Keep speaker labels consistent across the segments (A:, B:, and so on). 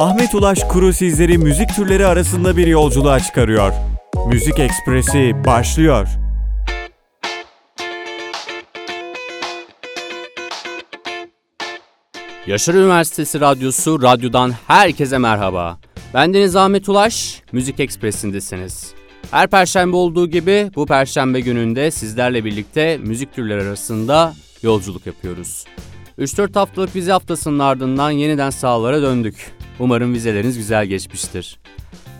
A: Ahmet Ulaş Kuru sizleri müzik türleri arasında bir yolculuğa çıkarıyor. Müzik Ekspresi başlıyor.
B: Yaşar Üniversitesi Radyosu Radyo'dan herkese merhaba. Ben Ahmet Ulaş, Müzik Ekspresi'ndesiniz. Her perşembe olduğu gibi bu perşembe gününde sizlerle birlikte müzik türleri arasında yolculuk yapıyoruz. 3-4 haftalık vize haftasının ardından yeniden sahalara döndük. Umarım vizeleriniz güzel geçmiştir.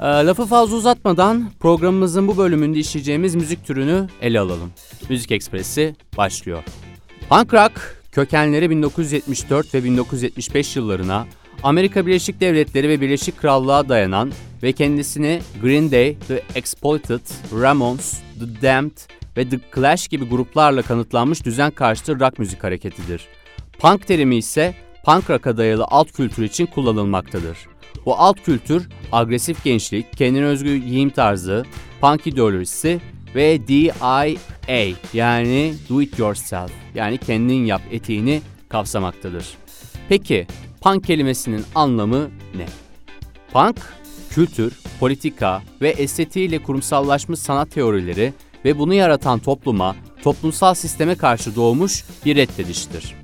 B: E, lafı fazla uzatmadan programımızın bu bölümünde işleyeceğimiz müzik türünü ele alalım. Müzik Ekspresi başlıyor. Punk rock kökenleri 1974 ve 1975 yıllarına Amerika Birleşik Devletleri ve Birleşik Krallığa dayanan ve kendisini Green Day, The Exploited, Ramones, The Damned ve The Clash gibi gruplarla kanıtlanmış düzen karşıtı rock müzik hareketidir. Punk terimi ise punk rock'a dayalı alt kültür için kullanılmaktadır. Bu alt kültür agresif gençlik, kendine özgü giyim tarzı, punk ideolojisi ve DIA yani do it yourself yani kendin yap etiğini kapsamaktadır. Peki punk kelimesinin anlamı ne? Punk, kültür, politika ve estetiğiyle kurumsallaşmış sanat teorileri ve bunu yaratan topluma, toplumsal sisteme karşı doğmuş bir reddediştir.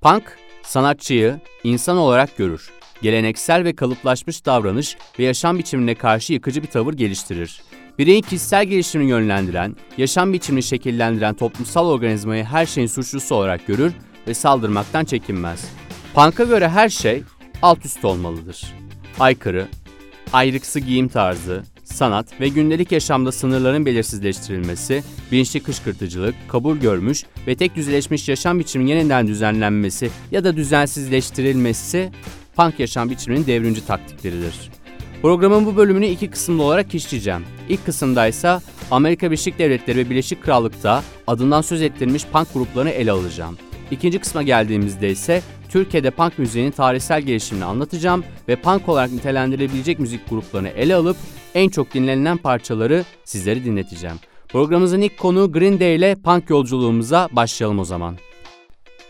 B: Punk, sanatçıyı insan olarak görür. Geleneksel ve kalıplaşmış davranış ve yaşam biçimine karşı yıkıcı bir tavır geliştirir. Bireyin kişisel gelişimini yönlendiren, yaşam biçimini şekillendiren toplumsal organizmayı her şeyin suçlusu olarak görür ve saldırmaktan çekinmez. Punk'a göre her şey alt üst olmalıdır. Aykırı, ayrıksı giyim tarzı, sanat ve gündelik yaşamda sınırların belirsizleştirilmesi, bilinçli kışkırtıcılık, kabul görmüş ve tek düzeleşmiş yaşam biçiminin yeniden düzenlenmesi ya da düzensizleştirilmesi punk yaşam biçiminin devrimci taktikleridir. Programın bu bölümünü iki kısımlı olarak işleyeceğim. İlk kısımda ise Amerika Birleşik Devletleri ve Birleşik Krallık'ta adından söz ettirilmiş punk gruplarını ele alacağım. İkinci kısma geldiğimizde ise Türkiye'de punk müziğinin tarihsel gelişimini anlatacağım ve punk olarak nitelendirilebilecek müzik gruplarını ele alıp en çok dinlenilen parçaları sizlere dinleteceğim. Programımızın ilk konu Green Day ile punk yolculuğumuza başlayalım o zaman.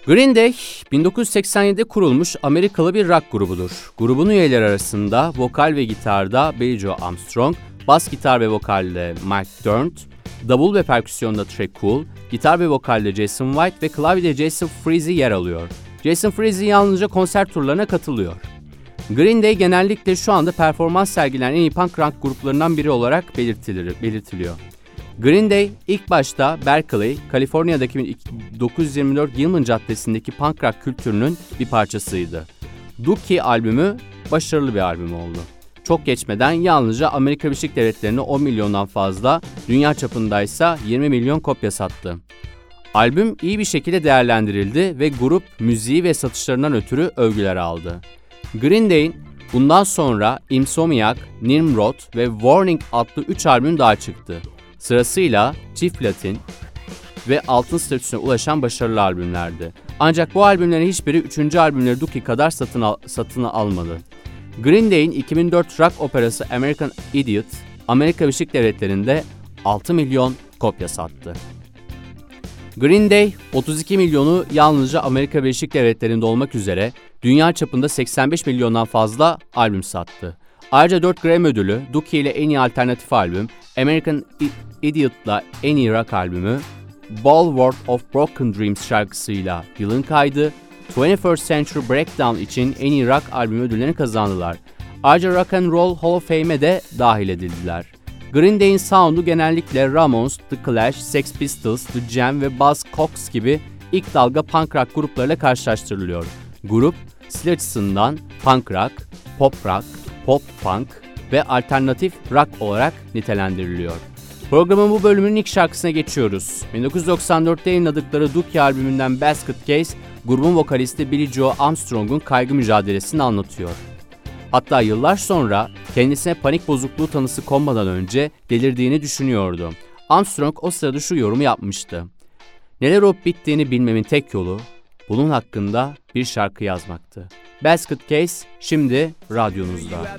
B: Green Day 1987'de kurulmuş Amerikalı bir rock grubudur. Grubun üyeleri arasında vokal ve gitarda Billy Joe Armstrong, bas gitar ve vokalde Mike Dirnt, davul ve perküsyonda Trey Cool, gitar ve vokalde Jason White ve klavyede Jason Freeze yer alıyor. Jason Freeze yalnızca konser turlarına katılıyor. Green Day genellikle şu anda performans sergilen en iyi punk rock gruplarından biri olarak belirtilir, belirtiliyor. Green Day ilk başta Berkeley, Kaliforniya'daki 924 Gilman Caddesi'ndeki punk rock kültürünün bir parçasıydı. Dookie albümü başarılı bir albüm oldu. Çok geçmeden yalnızca Amerika Birleşik Devletleri'ne 10 milyondan fazla, dünya çapındaysa 20 milyon kopya sattı. Albüm iyi bir şekilde değerlendirildi ve grup müziği ve satışlarından ötürü övgüler aldı. Green Day'in bundan sonra Insomniac, Nimrod ve Warning adlı 3 albüm daha çıktı. Sırasıyla çift platin ve altın statüsüne ulaşan başarılı albümlerdi. Ancak bu albümlerin hiçbiri 3. albümleri Dookie kadar satın, al satın almadı. Green Day'in 2004 rock operası American Idiot, Amerika Birleşik Devletleri'nde 6 milyon kopya sattı. Green Day 32 milyonu yalnızca Amerika Birleşik Devletleri'nde olmak üzere dünya çapında 85 milyondan fazla albüm sattı. Ayrıca 4 Grammy ödülü, Dookie ile en iyi alternatif albüm, American Idiot'la en iyi rock albümü, Bulwark of Broken Dreams şarkısıyla yılın kaydı, 21st Century Breakdown için en iyi rock albümü ödüllerini kazandılar. Ayrıca Rock and Roll Hall of Fame'e de dahil edildiler. Green Day'in sound'u genellikle Ramones, The Clash, Sex Pistols, The Jam ve Buzz Cox gibi ilk dalga punk rock gruplarıyla karşılaştırılıyor. Grup, stil açısından punk rock, pop rock, pop punk ve alternatif rock olarak nitelendiriliyor. Programın bu bölümünün ilk şarkısına geçiyoruz. 1994'te yayınladıkları Dookie albümünden Basket Case, grubun vokalisti Billy Joe Armstrong'un kaygı mücadelesini anlatıyor. Hatta yıllar sonra kendisine panik bozukluğu tanısı konmadan önce delirdiğini düşünüyordu. Armstrong o sırada şu yorumu yapmıştı. Neler olup bittiğini bilmemin tek yolu bunun hakkında bir şarkı yazmaktı. Basket Case şimdi radyonuzda.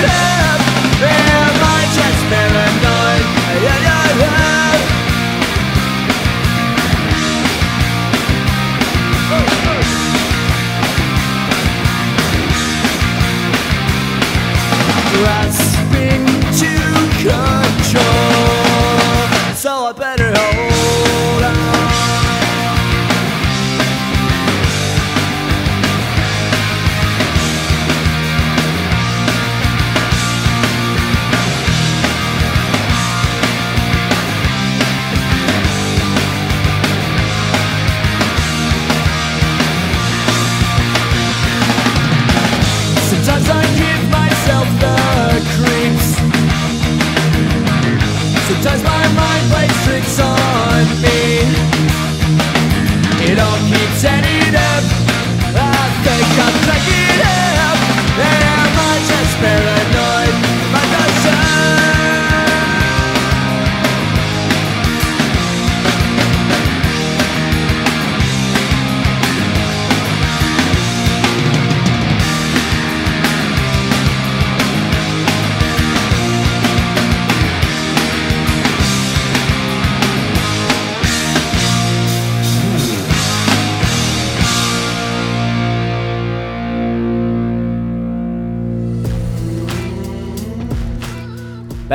C: Yeah. All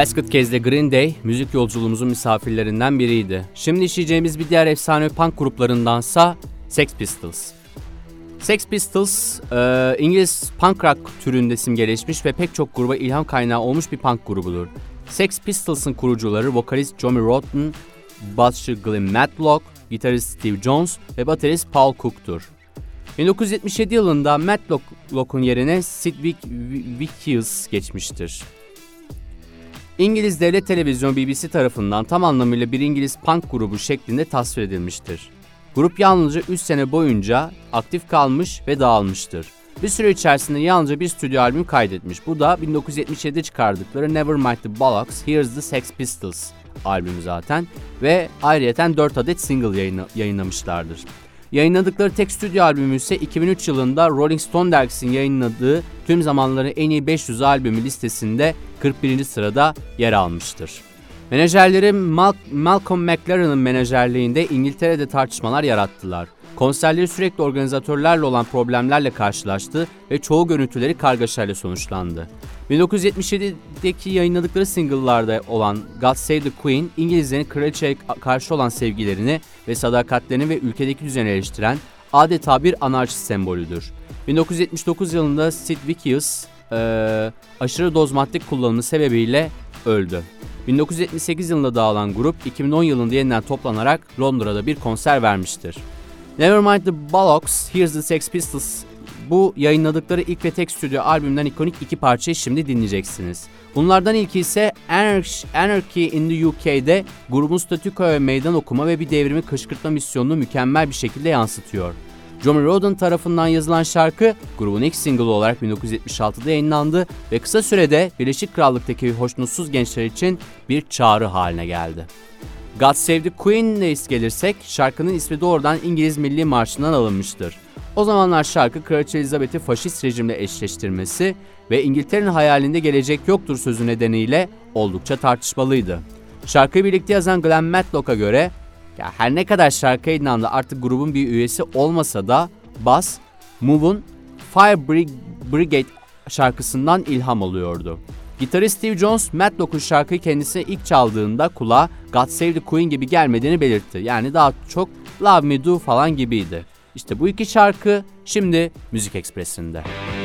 B: Basket Case'de Green Day müzik yolculuğumuzun misafirlerinden biriydi. Şimdi işleyeceğimiz bir diğer efsane punk gruplarındansa Sex Pistols. Sex Pistols, e, İngiliz punk rock türünde simgeleşmiş ve pek çok gruba ilham kaynağı olmuş bir punk grubudur. Sex Pistols'ın kurucuları vokalist Johnny Rotten, basçı Glenn Matlock, gitarist Steve Jones ve baterist Paul Cook'tur. 1977 yılında Matlock'un yerine Sid Vic- Vicious geçmiştir. İngiliz devlet televizyonu BBC tarafından tam anlamıyla bir İngiliz punk grubu şeklinde tasvir edilmiştir. Grup yalnızca 3 sene boyunca aktif kalmış ve dağılmıştır. Bir süre içerisinde yalnızca bir stüdyo albüm kaydetmiş. Bu da 1977'de çıkardıkları Nevermind the Bollocks, Here's the Sex Pistols albümü zaten ve ayrıyeten 4 adet single yayına- yayınlamışlardır. Yayınladıkları tek stüdyo albümü ise 2003 yılında Rolling Stone dergisinin yayınladığı tüm zamanların en iyi 500 albümü listesinde 41. sırada yer almıştır. Menajerleri Mal- Malcolm McLaren'ın menajerliğinde İngiltere'de tartışmalar yarattılar. Konserleri sürekli organizatörlerle olan problemlerle karşılaştı ve çoğu görüntüleri kargaşayla sonuçlandı. 1977'deki yayınladıkları single'larda olan God Save the Queen, İngilizlerin kraliçeye karşı olan sevgilerini ve sadakatlerini ve ülkedeki düzeni eleştiren adeta bir anarşist sembolüdür. 1979 yılında Sid Vicious eee, aşırı doz madde kullanımı sebebiyle öldü. 1978 yılında dağılan grup 2010 yılında yeniden toplanarak Londra'da bir konser vermiştir. Nevermind the Bollocks, Here's the Sex Pistols bu yayınladıkları ilk ve tek stüdyo albümden ikonik iki parçayı şimdi dinleyeceksiniz. Bunlardan ilki ise Anarch- Anarchy in the UK'de grubun statükoya meydan okuma ve bir devrimi kışkırtma misyonunu mükemmel bir şekilde yansıtıyor. Johnny Roden tarafından yazılan şarkı grubun ilk single olarak 1976'da yayınlandı ve kısa sürede Birleşik Krallık'taki hoşnutsuz gençler için bir çağrı haline geldi. God Save the Queen'le gelirsek şarkının ismi doğrudan İngiliz Milli Marşı'ndan alınmıştır. O zamanlar şarkı Kraliçe Elizabeth'i faşist rejimle eşleştirmesi ve İngiltere'nin hayalinde gelecek yoktur sözü nedeniyle oldukça tartışmalıydı. Şarkıyı birlikte yazan Glenn Matlock'a göre ya her ne kadar şarkı da artık grubun bir üyesi olmasa da Bass, Move'un Fire Brigade şarkısından ilham alıyordu. Gitarist Steve Jones, Matlock'un şarkıyı kendisi ilk çaldığında kulağa God Save the Queen gibi gelmediğini belirtti. Yani daha çok Love Me Do falan gibiydi. İşte bu iki şarkı şimdi Müzik Ekspresi'nde.
D: Müzik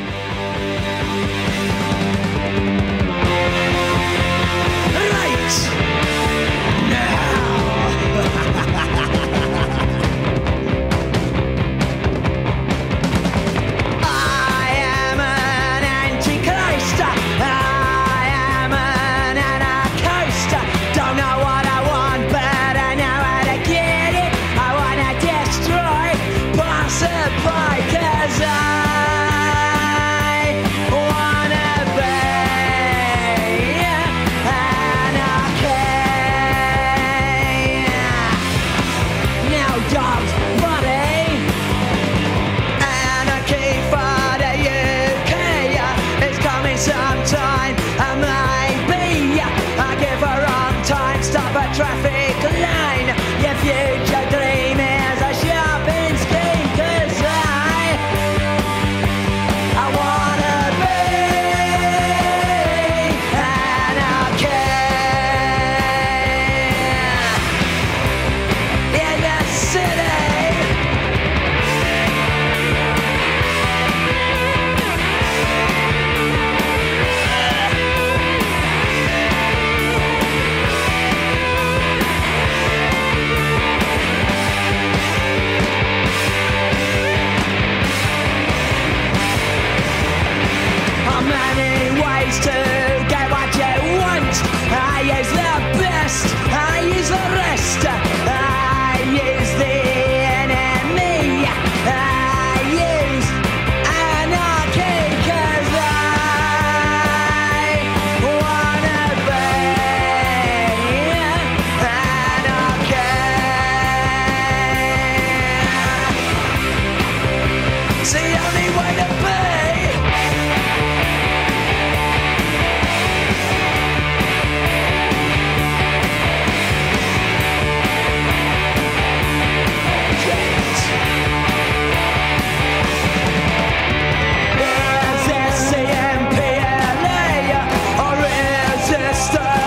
D: best I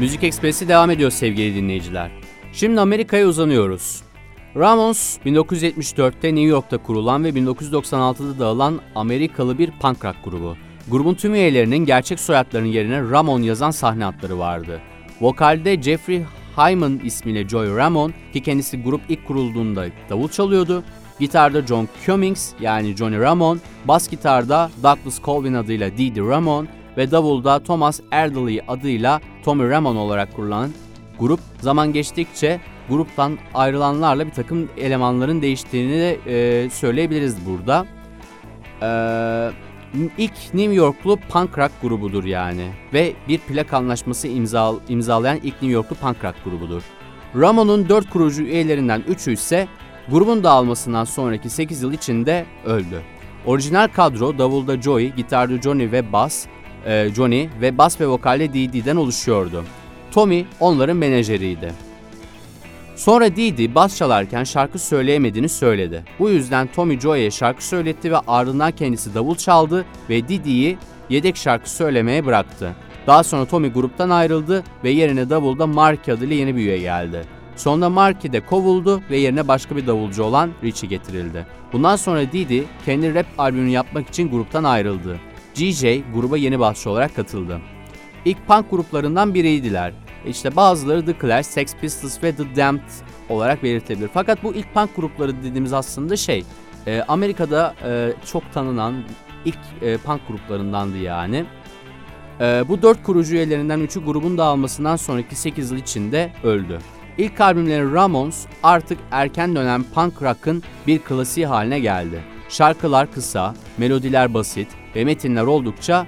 B: Müzik Ekspresi devam ediyor sevgili dinleyiciler. Şimdi Amerika'ya uzanıyoruz. Ramones 1974'te New York'ta kurulan ve 1996'da dağılan Amerikalı bir punk rock grubu. Grubun tüm üyelerinin gerçek soyadlarının yerine Ramon yazan sahne adları vardı. Vokalde Jeffrey Hyman ismiyle Joy Ramon ki kendisi grup ilk kurulduğunda davul çalıyordu. Gitarda John Cummings yani Johnny Ramon, bas gitarda Douglas Colvin adıyla Dee Ramon ve davulda Thomas Erdely adıyla Tommy Ramon olarak kurulan grup zaman geçtikçe gruptan ayrılanlarla bir takım elemanların değiştiğini de e, söyleyebiliriz burada. Eee ilk New Yorklu punk rock grubudur yani ve bir plak anlaşması imza, imzalayan ilk New Yorklu punk rock grubudur. Ramon'un 4 kurucu üyelerinden 3'ü ise grubun dağılmasından sonraki 8 yıl içinde öldü. Orijinal kadro davulda Joey, gitarda Johnny ve bass e, Johnny ve bas ve vokalde Dee oluşuyordu. Tommy onların menajeriydi. Sonra Didi bas çalarken şarkı söyleyemediğini söyledi. Bu yüzden Tommy Joy'e şarkı söyletti ve ardından kendisi davul çaldı ve Didi'yi yedek şarkı söylemeye bıraktı. Daha sonra Tommy gruptan ayrıldı ve yerine davulda Marky adıyla yeni bir üye geldi. Sonunda Marky de kovuldu ve yerine başka bir davulcu olan Richie getirildi. Bundan sonra Didi kendi rap albümünü yapmak için gruptan ayrıldı. GJ gruba yeni basçı olarak katıldı. İlk punk gruplarından biriydiler. İşte bazıları The Clash, Sex Pistols ve The Damned olarak belirtilebilir. Fakat bu ilk punk grupları dediğimiz aslında şey, e, Amerika'da e, çok tanınan ilk e, punk gruplarındandı yani. E, bu dört kurucu üyelerinden üçü grubun dağılmasından sonraki 8 yıl içinde öldü. İlk albümleri Ramones artık erken dönem punk rock'ın bir klasiği haline geldi. Şarkılar kısa, melodiler basit ve metinler oldukça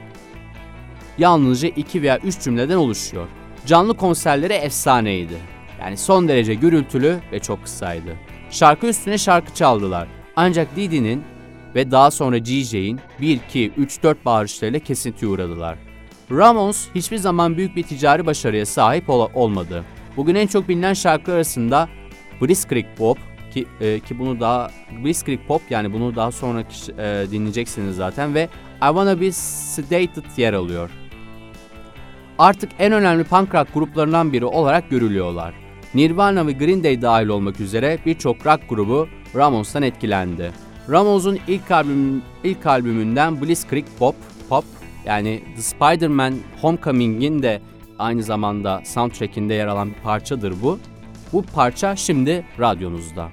B: yalnızca iki veya üç cümleden oluşuyor. Canlı konserleri efsaneydi. Yani son derece gürültülü ve çok kısaydı. Şarkı üstüne şarkı çaldılar. Ancak Didi'nin ve daha sonra GJ'in 1, 2, 3, 4 bağırışlarıyla kesintiye uğradılar. Ramones hiçbir zaman büyük bir ticari başarıya sahip ol- olmadı. Bugün en çok bilinen şarkı arasında Blitzkrieg Pop ki, e, ki bunu daha Blitzkrieg Pop yani bunu daha sonraki e, dinleyeceksiniz zaten ve I Wanna Be Sedated yer alıyor artık en önemli punk rock gruplarından biri olarak görülüyorlar. Nirvana ve Green Day dahil olmak üzere birçok rock grubu Ramones'tan etkilendi. Ramones'un ilk albüm ilk albümünden Blitzkrieg Pop Pop yani The Spider-Man Homecoming'in de aynı zamanda soundtrack'inde yer alan bir parçadır bu. Bu parça şimdi radyonuzda.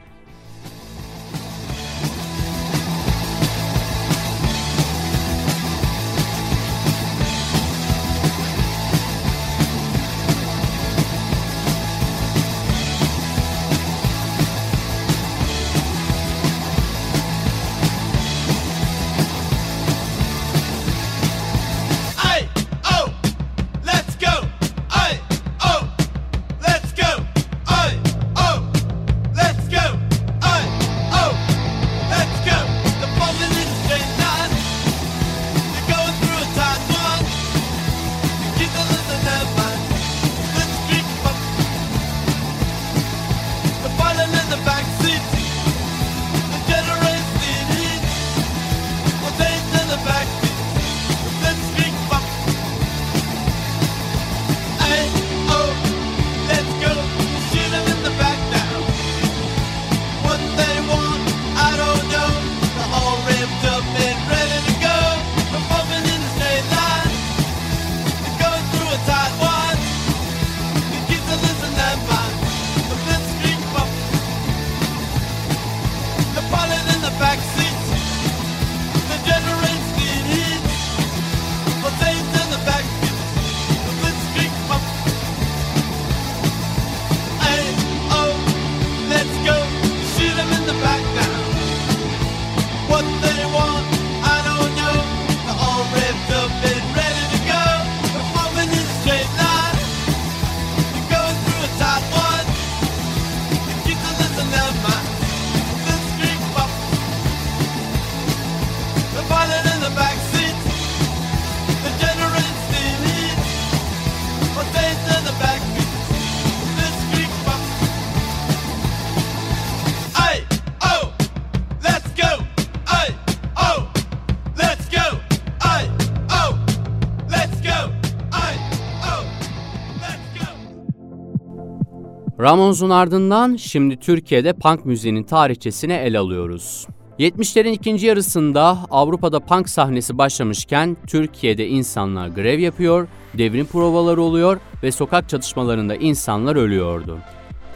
B: Ramones'un ardından şimdi Türkiye'de punk müziğinin tarihçesini ele alıyoruz. 70'lerin ikinci yarısında Avrupa'da punk sahnesi başlamışken Türkiye'de insanlar grev yapıyor, devrim provaları oluyor ve sokak çatışmalarında insanlar ölüyordu.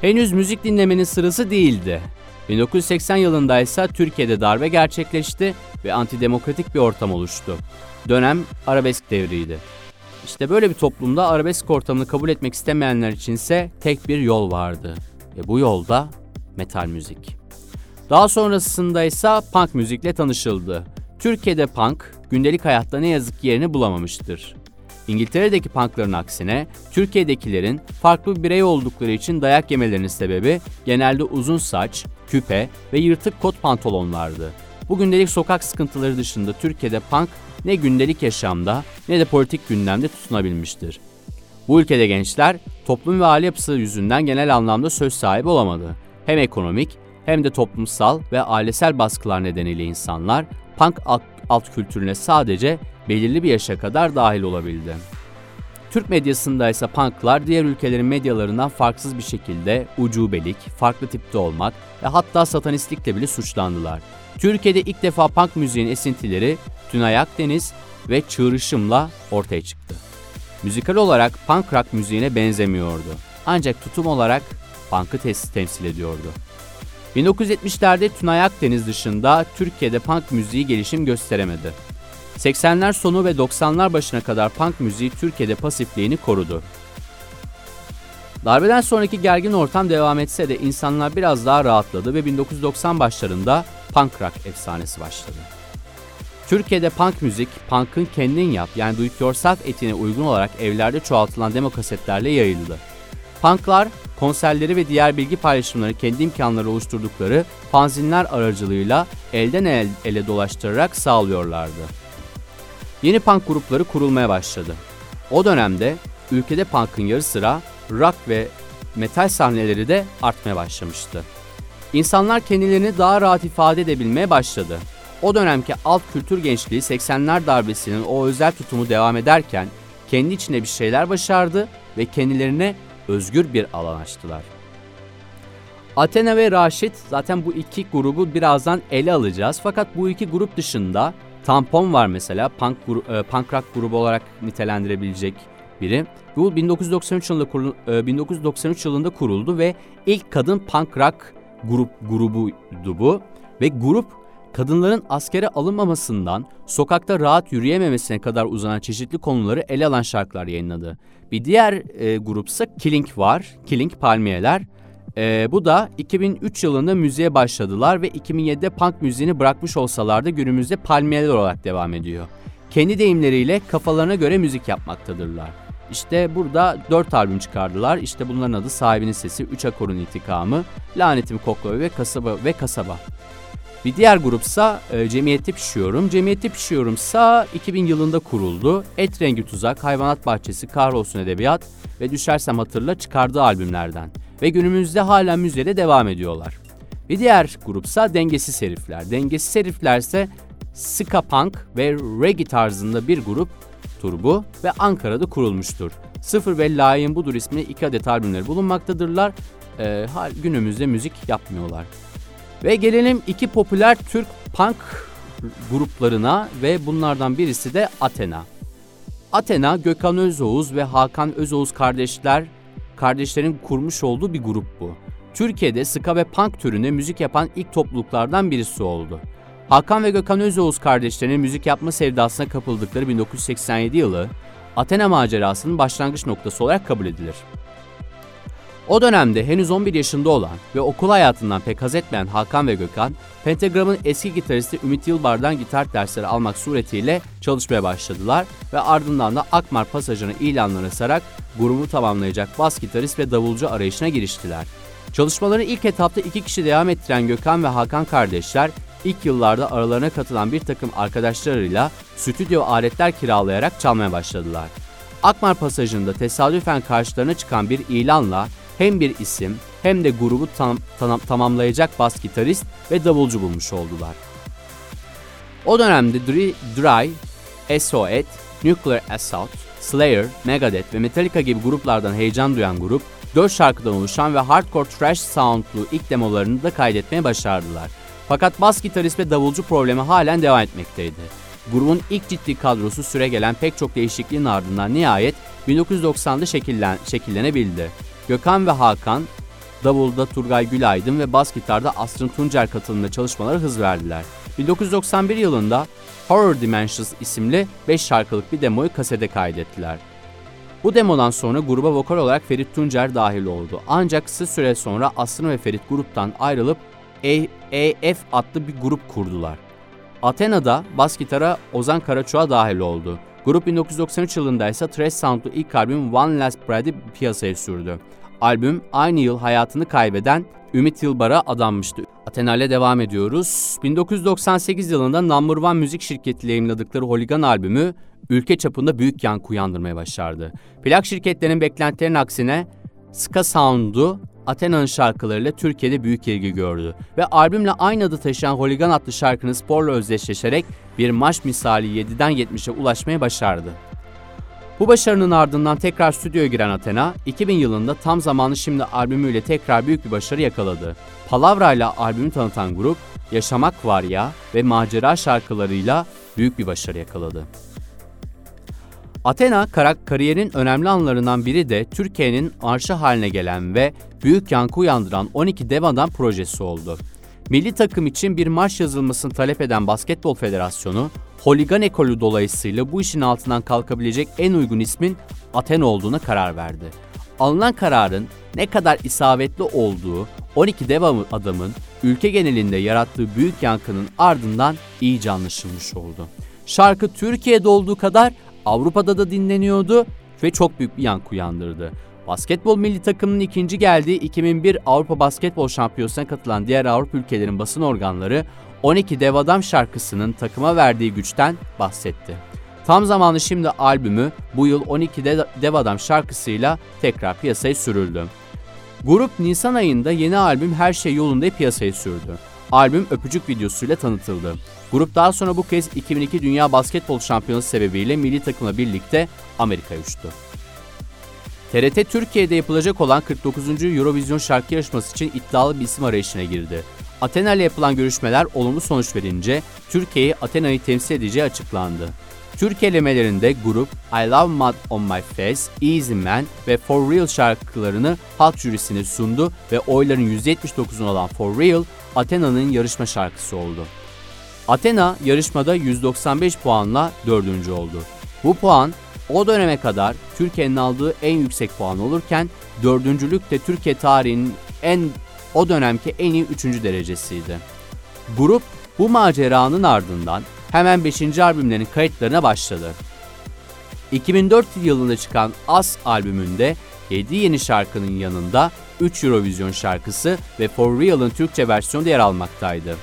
B: Henüz müzik dinlemenin sırası değildi. 1980 yılında ise Türkiye'de darbe gerçekleşti ve antidemokratik bir ortam oluştu. Dönem arabesk devriydi. İşte böyle bir toplumda arabesk ortamını kabul etmek istemeyenler içinse tek bir yol vardı. Ve bu yolda metal müzik. Daha sonrasında ise punk müzikle tanışıldı. Türkiye'de punk gündelik hayatta ne yazık ki yerini bulamamıştır. İngiltere'deki punkların aksine Türkiye'dekilerin farklı bir birey oldukları için dayak yemelerinin sebebi genelde uzun saç, küpe ve yırtık kot pantolonlardı. Bu gündelik sokak sıkıntıları dışında Türkiye'de punk ne gündelik yaşamda ne de politik gündemde tutunabilmiştir. Bu ülkede gençler toplum ve aile yapısı yüzünden genel anlamda söz sahibi olamadı. Hem ekonomik hem de toplumsal ve ailesel baskılar nedeniyle insanlar punk alt, kültürüne sadece belirli bir yaşa kadar dahil olabildi. Türk medyasında ise punklar diğer ülkelerin medyalarından farksız bir şekilde ucubelik, farklı tipte olmak ve hatta satanistlikle bile suçlandılar. Türkiye'de ilk defa punk müziğin esintileri Tünay Akdeniz ve Çığrışım'la ortaya çıktı. Müzikal olarak punk rock müziğine benzemiyordu. Ancak tutum olarak punk'ı temsil ediyordu. 1970'lerde Tünay Akdeniz dışında Türkiye'de punk müziği gelişim gösteremedi. 80'ler sonu ve 90'lar başına kadar punk müziği Türkiye'de pasifliğini korudu. Darbeden sonraki gergin ortam devam etse de insanlar biraz daha rahatladı ve 1990 başlarında punk rock efsanesi başladı. Türkiye'de punk müzik, punk'ın kendin yap yani do it yourself etine uygun olarak evlerde çoğaltılan demo kasetlerle yayıldı. Punklar, konserleri ve diğer bilgi paylaşımları kendi imkanları oluşturdukları fanzinler aracılığıyla elden el ele dolaştırarak sağlıyorlardı. Yeni punk grupları kurulmaya başladı. O dönemde ülkede punk'ın yarı sıra rock ve metal sahneleri de artmaya başlamıştı. İnsanlar kendilerini daha rahat ifade edebilmeye başladı. O dönemki alt kültür gençliği 80'ler darbesinin o özel tutumu devam ederken kendi içinde bir şeyler başardı ve kendilerine özgür bir alan açtılar. Athena ve Raşit zaten bu iki grubu birazdan ele alacağız. Fakat bu iki grup dışında Tampon var mesela punk, e, punk rock grubu olarak nitelendirebilecek biri. Bu 1993 yılında kurul, e, 1993 yılında kuruldu ve ilk kadın punk rock grup grubuydu bu ve grup kadınların askere alınmamasından sokakta rahat yürüyememesine kadar uzanan çeşitli konuları ele alan şarkılar yayınladı. Bir diğer e, grupsa Killing var. Killing Palmiyeler. E, bu da 2003 yılında müziğe başladılar ve 2007'de punk müziğini bırakmış olsalar da günümüzde palmiyeler olarak devam ediyor. Kendi deyimleriyle kafalarına göre müzik yapmaktadırlar. İşte burada 4 albüm çıkardılar. İşte bunların adı Sahibinin Sesi, 3 Akorun İntikamı, Lanetim Koklava ve Kasaba ve Kasaba. Bir diğer grupsa e, Cemiyette Pişiyorum. Cemiyette Pişiyorumsa 2000 yılında kuruldu. Et Rengi Tuzak, Hayvanat Bahçesi, Kahrolsun Edebiyat ve Düşersem Hatırla çıkardığı albümlerden. Ve günümüzde hala müzede devam ediyorlar. Bir diğer grupsa Dengesiz Herifler. Dengesiz Herifler ise ska punk ve reggae tarzında bir grup turbu ve Ankara'da kurulmuştur. Sıfır ve Layın Budur isminde iki adet albümleri bulunmaktadırlar. Ee, günümüzde müzik yapmıyorlar. Ve gelelim iki popüler Türk punk gruplarına ve bunlardan birisi de Athena. Athena, Gökhan Özoğuz ve Hakan Özoğuz kardeşler, kardeşlerin kurmuş olduğu bir grup bu. Türkiye'de ska ve punk türünde müzik yapan ilk topluluklardan birisi oldu. Hakan ve Gökhan Özoğuz kardeşlerinin müzik yapma sevdasına kapıldıkları 1987 yılı Athena macerasının başlangıç noktası olarak kabul edilir. O dönemde henüz 11 yaşında olan ve okul hayatından pek haz etmeyen Hakan ve Gökhan, Pentagram'ın eski gitaristi Ümit Yılbar'dan gitar dersleri almak suretiyle çalışmaya başladılar ve ardından da Akmar pasajını ilanlara sarak grubu tamamlayacak bas gitarist ve davulcu arayışına giriştiler. Çalışmaları ilk etapta iki kişi devam ettiren Gökhan ve Hakan kardeşler ilk yıllarda aralarına katılan bir takım arkadaşlarıyla stüdyo aletler kiralayarak çalmaya başladılar. Akmar pasajında tesadüfen karşılarına çıkan bir ilanla hem bir isim hem de grubu tam, tam, tamamlayacak bas gitarist ve davulcu bulmuş oldular. O dönemde Dry, Dry SOED, Nuclear Assault, Slayer, Megadeth ve Metallica gibi gruplardan heyecan duyan grup 4 şarkıdan oluşan ve hardcore thrash soundlu ilk demolarını da kaydetmeye başardılar. Fakat bas gitarist ve davulcu problemi halen devam etmekteydi. Grubun ilk ciddi kadrosu süre gelen pek çok değişikliğin ardından nihayet 1990'da şekillen, şekillenebildi. Gökhan ve Hakan, davulda Turgay Gülaydın ve bas gitarda Asrın Tuncer katılımında çalışmalara hız verdiler. 1991 yılında Horror Dimensions isimli 5 şarkılık bir demoyu kasete kaydettiler. Bu demodan sonra gruba vokal olarak Ferit Tuncer dahil oldu. Ancak kısa süre sonra Asrın ve Ferit gruptan ayrılıp EF adlı bir grup kurdular. Athena'da bas gitara Ozan Karaçoğa dahil oldu. Grup 1993 yılında ise Trash Sound'lu ilk albüm One Last Breath'i piyasaya sürdü. Albüm aynı yıl hayatını kaybeden Ümit Yılbar'a adanmıştı. Athena ile devam ediyoruz. 1998 yılında Number One müzik şirketiyle yayınladıkları Holigan albümü ülke çapında büyük yankı uyandırmaya başardı. Plak şirketlerinin beklentilerinin aksine Ska Sound'u Athena'nın şarkılarıyla Türkiye'de büyük ilgi gördü ve albümle aynı adı taşıyan Holigan adlı şarkının sporla özdeşleşerek bir maç misali 7'den 70'e ulaşmayı başardı. Bu başarının ardından tekrar stüdyoya giren Athena, 2000 yılında tam zamanı şimdi albümüyle tekrar büyük bir başarı yakaladı. Palavra ile albümü tanıtan grup, Yaşamak Var Ya ve Macera şarkılarıyla büyük bir başarı yakaladı. Athena kariyerin önemli anlarından biri de Türkiye'nin arşı haline gelen ve büyük yankı uyandıran 12 dev adam projesi oldu. Milli takım için bir marş yazılmasını talep eden Basketbol Federasyonu, holigan ekolü dolayısıyla bu işin altından kalkabilecek en uygun ismin Athena olduğuna karar verdi. Alınan kararın ne kadar isabetli olduğu 12 dev adamın ülke genelinde yarattığı büyük yankının ardından iyice anlaşılmış oldu. Şarkı Türkiye'de olduğu kadar Avrupa'da da dinleniyordu ve çok büyük bir yankı uyandırdı. Basketbol milli takımının ikinci geldiği 2001 Avrupa Basketbol Şampiyonası'na katılan diğer Avrupa ülkelerin basın organları 12 Dev Adam şarkısının takıma verdiği güçten bahsetti. Tam zamanı şimdi albümü bu yıl 12 Dev Adam şarkısıyla tekrar piyasaya sürüldü. Grup Nisan ayında yeni albüm Her Şey Yolunda piyasaya sürdü. Albüm öpücük videosuyla tanıtıldı. Grup daha sonra bu kez 2002 Dünya Basketbol Şampiyonası sebebiyle milli takımla birlikte Amerika'ya uçtu. TRT Türkiye'de yapılacak olan 49. Eurovision şarkı yarışması için iddialı bir isim arayışına girdi. Athena ile yapılan görüşmeler olumlu sonuç verince Türkiye'yi Athena'yı temsil edeceği açıklandı. Türk elemelerinde grup I Love Mud On My Face, Easy Man ve For Real şarkılarını halk jürisine sundu ve oyların %79'unu alan For Real, Athena'nın yarışma şarkısı oldu. Athena yarışmada 195 puanla dördüncü oldu. Bu puan o döneme kadar Türkiye'nin aldığı en yüksek puan olurken dördüncülük de Türkiye tarihinin en o dönemki en iyi üçüncü derecesiydi. Grup bu maceranın ardından hemen 5. albümlerin kayıtlarına başladı. 2004 yılında çıkan As albümünde 7 yeni şarkının yanında 3 Eurovision şarkısı ve For Real'ın Türkçe versiyonu yer almaktaydı.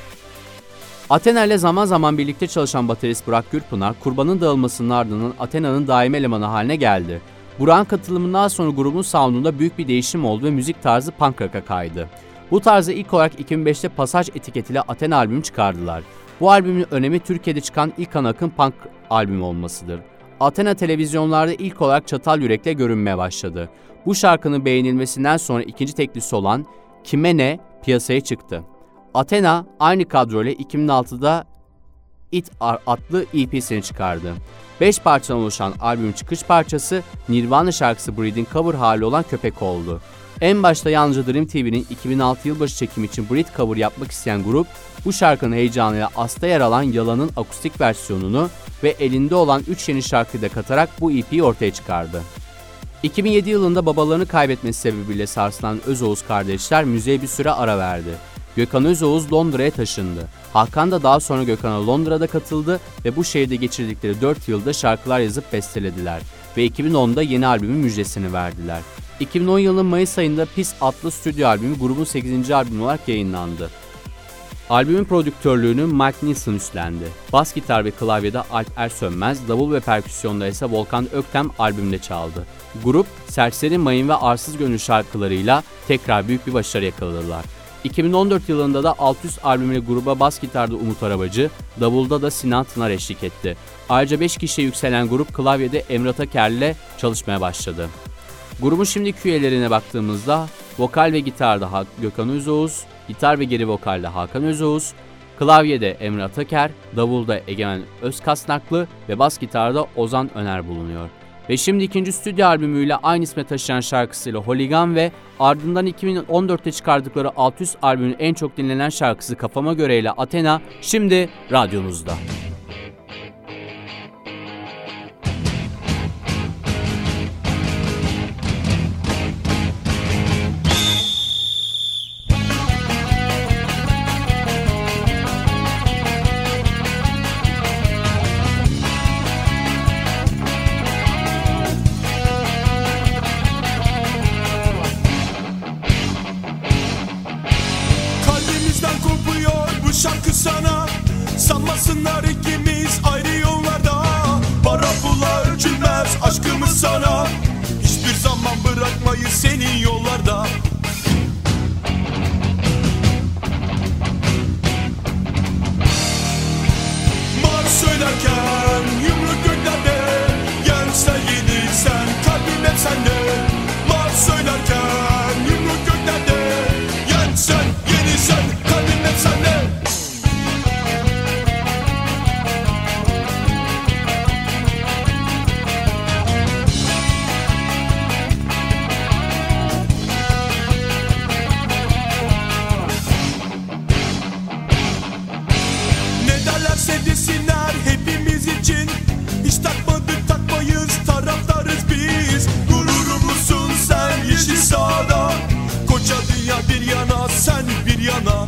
B: Athena zaman zaman birlikte çalışan baterist Burak Gürpınar, kurbanın dağılmasının ardından Athena'nın daimi elemanı haline geldi. Burak'ın katılımından sonra grubun soundunda büyük bir değişim oldu ve müzik tarzı punk rock'a kaydı. Bu tarzı ilk olarak 2005'te Pasaj etiketiyle Athena albümü çıkardılar. Bu albümün önemi Türkiye'de çıkan ilk ana akım punk albümü olmasıdır. Athena televizyonlarda ilk olarak Çatal Yürek'le görünmeye başladı. Bu şarkının beğenilmesinden sonra ikinci teklisi olan Kime Ne piyasaya çıktı. Athena aynı kadroyla 2006'da It adlı EP'sini çıkardı. 5 parçadan oluşan albümün çıkış parçası Nirvana şarkısı Breed'in cover hali olan Köpek oldu. En başta yalnızca Dream TV'nin 2006 yılbaşı çekimi için Breed cover yapmak isteyen grup, bu şarkının heyecanıyla As'ta yer alan Yalan'ın akustik versiyonunu ve elinde olan 3 yeni şarkıyı da katarak bu EP'yi ortaya çıkardı. 2007 yılında babalarını kaybetmesi sebebiyle sarsılan Özoğuz kardeşler müziğe bir süre ara verdi. Gökhan Özoğuz Londra'ya taşındı. Hakan da daha sonra Gökhan'a Londra'da katıldı ve bu şehirde geçirdikleri 4 yılda şarkılar yazıp bestelediler ve 2010'da yeni albümün müjdesini verdiler. 2010 yılının Mayıs ayında Pis adlı stüdyo albümü grubun 8. albümü olarak yayınlandı. Albümün prodüktörlüğünü Mike Nielsen üstlendi. Bas gitar ve klavyede Alp Ersönmez, davul ve perküsyonda ise Volkan Öktem albümde çaldı. Grup, Serseri Mayın ve Arsız Gönül şarkılarıyla tekrar büyük bir başarı yakaladılar. 2014 yılında da 600 albümüyle gruba bas gitarda Umut Arabacı, davulda da Sinan Tınar eşlik etti. Ayrıca 5 kişiye yükselen grup klavyede Emre Taker ile çalışmaya başladı. Grubun şimdiki üyelerine baktığımızda vokal ve gitarda Ha- Gökhan Özoğuz, gitar ve geri vokalde Hakan Özoğuz, klavyede Emre Ataker, davulda Egemen Özkasnaklı ve bas gitarda Ozan Öner bulunuyor. Ve şimdi ikinci stüdyo albümüyle aynı isme taşıyan şarkısıyla Holigan ve ardından 2014'te çıkardıkları 600 albümün en çok dinlenen şarkısı Kafama Göre ile Athena şimdi radyonuzda.
E: Bir yana sen bir yana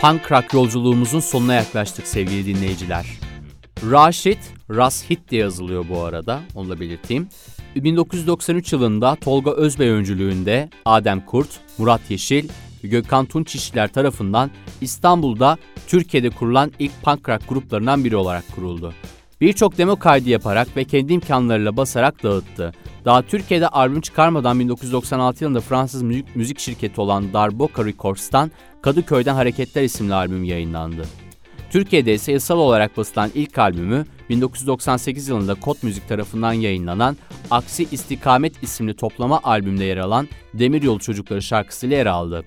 B: punk rock yolculuğumuzun sonuna yaklaştık sevgili dinleyiciler. Raşit, Rashit diye yazılıyor bu arada, onu da belirteyim. 1993 yılında Tolga Özbey öncülüğünde Adem Kurt, Murat Yeşil Gökhan Tunçişler tarafından İstanbul'da Türkiye'de kurulan ilk punk rock gruplarından biri olarak kuruldu. Birçok demo kaydı yaparak ve kendi imkanlarıyla basarak dağıttı. Daha Türkiye'de albüm çıkarmadan 1996 yılında Fransız müzik, müzik şirketi olan Darboka Records'tan Kadıköy'den Hareketler isimli albüm yayınlandı. Türkiye'de ise yasal olarak basılan ilk albümü 1998 yılında Kot Müzik tarafından yayınlanan Aksi İstikamet isimli toplama albümde yer alan Demiryolu Çocukları şarkısıyla yer aldı.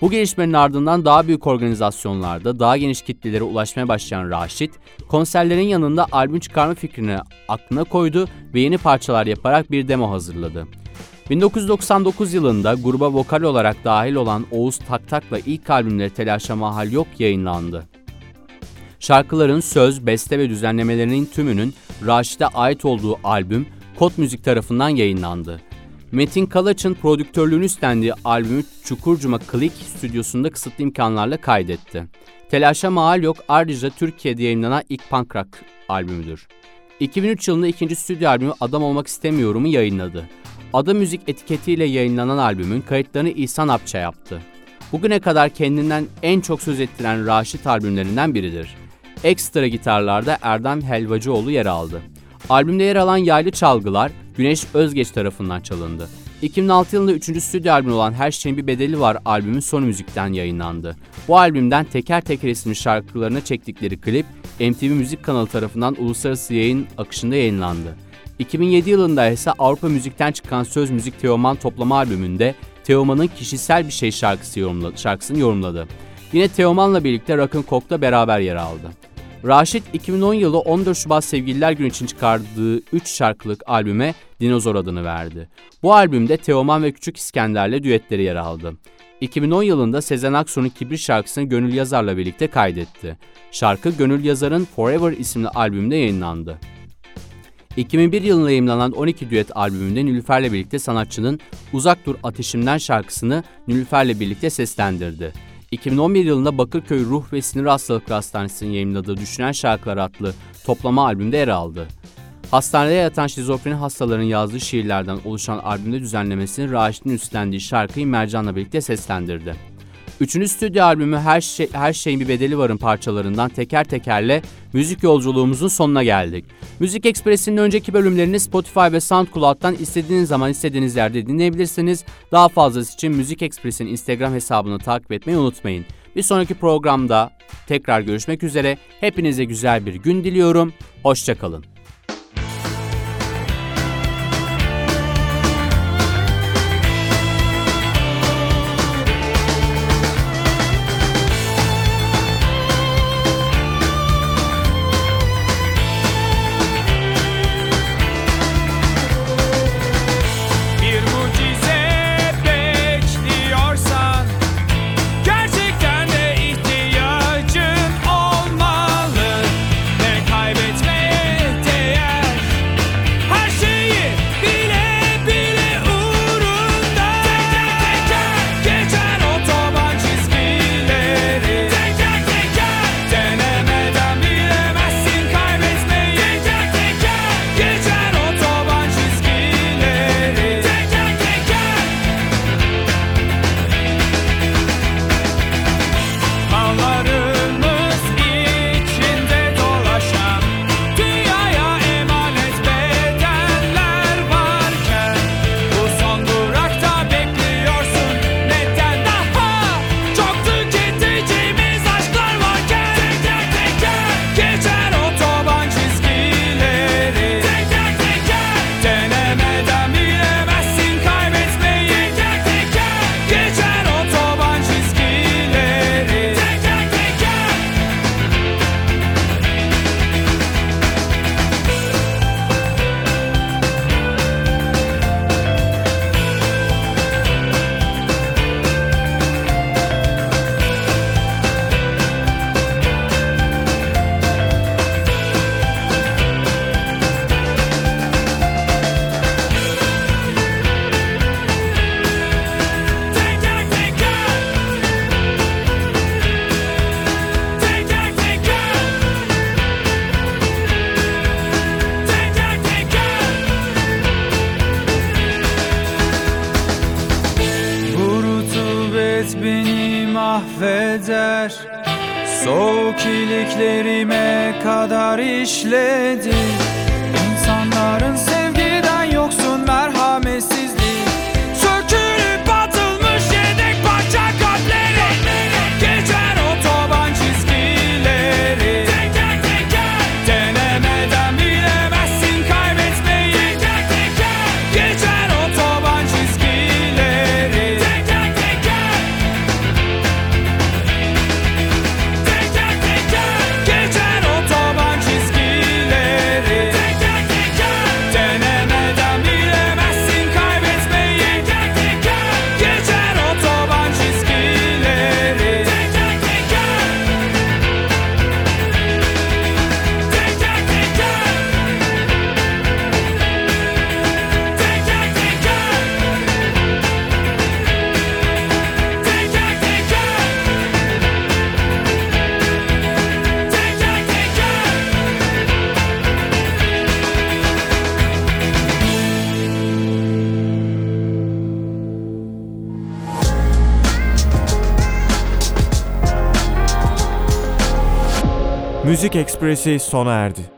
B: Bu gelişmenin ardından daha büyük organizasyonlarda daha geniş kitlelere ulaşmaya başlayan Raşit, konserlerin yanında albüm çıkarma fikrini aklına koydu ve yeni parçalar yaparak bir demo hazırladı. 1999 yılında gruba vokal olarak dahil olan Oğuz Taktak'la ilk albümleri Telaşa Mahal Yok yayınlandı. Şarkıların söz, beste ve düzenlemelerinin tümünün Raşit'e ait olduğu albüm Kot Müzik tarafından yayınlandı. Metin Kalaç'ın prodüktörlüğünü üstlendiği albümü Çukurcuma Klik stüdyosunda kısıtlı imkanlarla kaydetti. Telaşa Mahal Yok ayrıca Türkiye'de yayınlanan ilk punk rock albümüdür. 2003 yılında ikinci stüdyo albümü Adam Olmak İstemiyorum'u yayınladı. Ada Müzik etiketiyle yayınlanan albümün kayıtlarını İhsan Apça yaptı. Bugüne kadar kendinden en çok söz ettiren Raşit albümlerinden biridir. Ekstra gitarlarda Erdem Helvacıoğlu yer aldı. Albümde yer alan yaylı çalgılar Güneş Özgeç tarafından çalındı. 2006 yılında 3. stüdyo albümü olan Her Şeyin Bir Bedeli Var albümün son müzikten yayınlandı. Bu albümden teker teker isimli şarkılarına çektikleri klip MTV Müzik kanalı tarafından uluslararası yayın akışında yayınlandı. 2007 yılında ise Avrupa Müzik'ten çıkan Söz Müzik Teoman toplama albümünde Teoman'ın kişisel bir şey şarkısı yorumladı, şarkısını yorumladı. Yine Teoman'la birlikte Rock'n Coke'da beraber yer aldı. Raşit 2010 yılı 14 Şubat Sevgililer Günü için çıkardığı 3 şarkılık albüme Dinozor adını verdi. Bu albümde Teoman ve Küçük İskender'le düetleri yer aldı. 2010 yılında Sezen Aksu'nun Kibir şarkısını Gönül Yazar'la birlikte kaydetti. Şarkı Gönül Yazar'ın Forever isimli albümünde yayınlandı. 2001 yılında yayınlanan 12 düet albümünde Nilüfer'le birlikte sanatçının Uzak Dur Ateşimden şarkısını Nilüfer'le birlikte seslendirdi. 2011 yılında Bakırköy Ruh ve Sinir Hastalıkları Hastanesi'nin yayınladığı Düşünen Şarkılar adlı toplama albümde yer aldı. Hastanede yatan şizofreni hastaların yazdığı şiirlerden oluşan albümde düzenlemesini Raşit'in üstlendiği şarkıyı Mercan'la birlikte seslendirdi. Üçüncü stüdyo albümü Her, şey, Her Şeyin Bir Bedeli Var'ın parçalarından teker tekerle müzik yolculuğumuzun sonuna geldik. Müzik Ekspresi'nin önceki bölümlerini Spotify ve SoundCloud'dan istediğiniz zaman istediğiniz yerde dinleyebilirsiniz. Daha fazlası için Müzik Ekspresi'nin Instagram hesabını takip etmeyi unutmayın. Bir sonraki programda tekrar görüşmek üzere. Hepinize güzel bir gün diliyorum. Hoşçakalın.
E: hasret beni
F: mahveder. Soğuk iliklerime kadar işledi İnsanların sevgiden yoksun
A: merhamet Ekspresi sona erdi.